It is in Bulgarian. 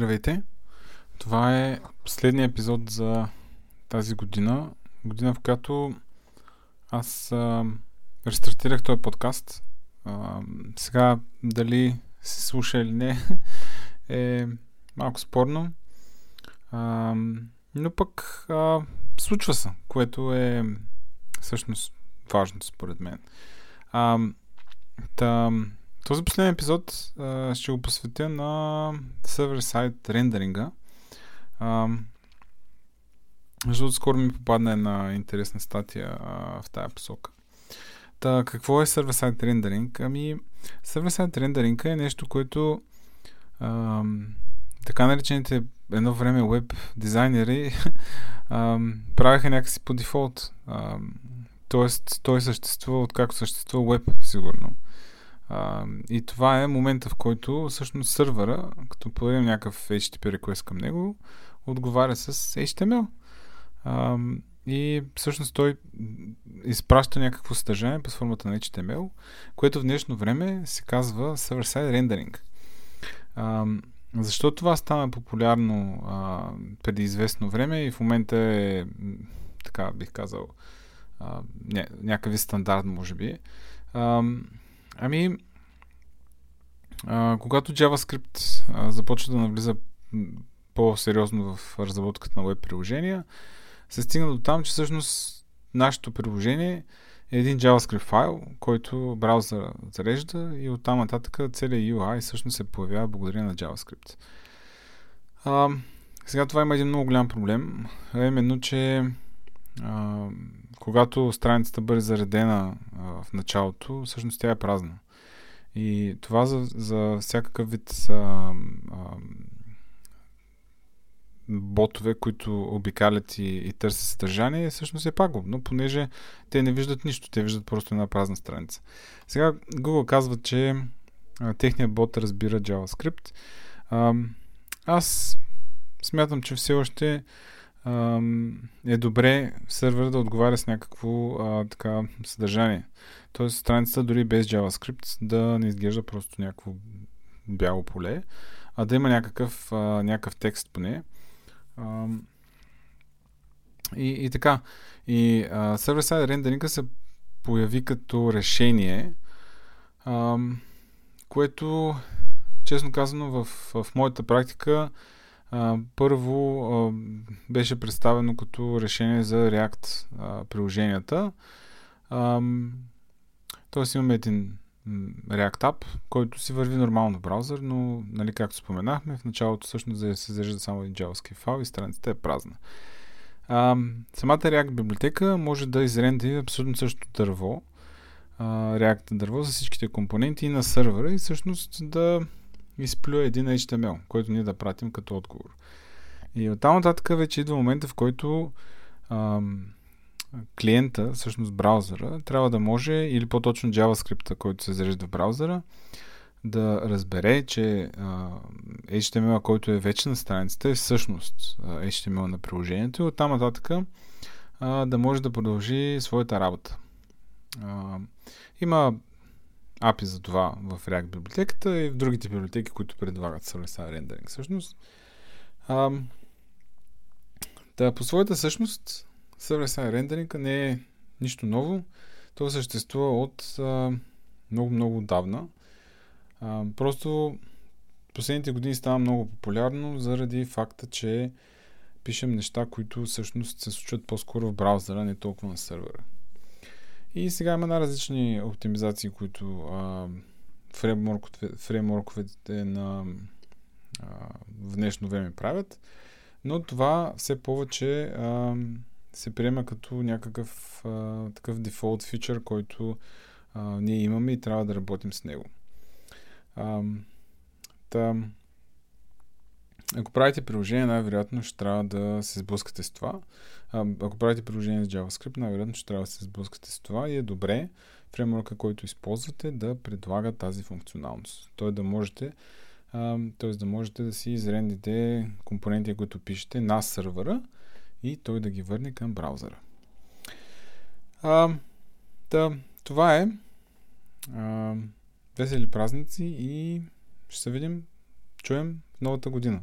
Здравейте! Това е последният епизод за тази година. Година, в която аз а, рестартирах този подкаст. А, сега дали се слуша или не е малко спорно. А, но пък а, случва се, което е всъщност важно според мен. А, та, този последен епизод а, ще го посветя на сервер-сайт рендеринга. защото скоро ми попадна една интересна статия а, в тази посока. Та, какво е сервер-сайт рендеринг? Ами, сервер-сайт рендеринг е нещо, което а, така наречените едно време веб дизайнери правяха някакси по дефолт. А, тоест, той съществува откакто съществува веб, сигурно. И това е момента, в който всъщност сървъра, като подадем някакъв HTTP request към него, отговаря с HTML. А, и всъщност той изпраща някакво съдържание под формата на HTML, което в днешно време се казва Server-Side Rendering. А, защо това стана популярно а, преди известно време и в момента е, така бих казал, а, ня, някакъв стандарт, може би. А, ами, а, когато JavaScript а, започва да навлиза по-сериозно в разработката на веб приложения, се стигна до там, че всъщност нашето приложение е един JavaScript файл, който браузър зарежда и оттам нататък целият UI всъщност се появява благодарение на JavaScript. А, сега това има един много голям проблем, а именно, че а, когато страницата бъде заредена а, в началото, всъщност тя е празна. И това за, за всякакъв вид а, а, ботове, които обикалят и, и търсят съдържание, всъщност е пагубно, понеже те не виждат нищо, те виждат просто една празна страница. Сега Google казва, че а, техният бот разбира JavaScript. А, аз смятам, че все още е добре сервер да отговаря с някакво а, така съдържание. Тоест страницата дори без JavaScript да не изглежда просто някакво бяло поле, а да има някакъв, а, някакъв текст по нея. И, и така. И сервер-сайд рендеринга се появи като решение, а, което, честно казано, в, в моята практика първо а, беше представено като решение за React а, приложенията. Тоест имаме един React App, който си върви нормално в браузър, но, нали, както споменахме, в началото всъщност се зарежда само един JavaScript файл и страницата е празна. А, самата React библиотека може да изренди абсолютно същото дърво, React дърво за всичките компоненти и на сървъра и всъщност да изплюе един HTML, който ние да пратим като отговор. И оттам нататък вече идва момента, в който ам, клиента, всъщност браузъра, трябва да може, или по-точно JavaScript, който се зарежда в браузъра, да разбере, че а, HTML, който е вече на страницата, е всъщност HTML на приложението и оттам нататък а, да може да продължи своята работа. А, има API за това в React библиотеката и в другите библиотеки, които предлагат сервиса рендеринг. Всъщност, а, да, по своята същност Server-side рендеринга не е нищо ново. То съществува от много-много отдавна. А, просто последните години става много популярно заради факта, че пишем неща, които всъщност се случват по-скоро в браузъра, не толкова на сервера. И сега има най-различни оптимизации, които фреймворковете на а, в днешно време правят, но това все повече а, се приема като някакъв а, такъв дефолт фичър, който а, ние имаме и трябва да работим с него. А, та, ако правите приложение, най-вероятно ще трябва да се сблъскате с това. Ако правите приложение с JavaScript, най-вероятно ще трябва да се сблъскате с това и е добре фреймворка, който използвате, да предлага тази функционалност. Той да можете т.е. да можете да си изрендите компоненти, които пишете на сървъра, и той да ги върне към браузъра. А, да, това е. А, весели празници и ще се видим, чуем в новата година.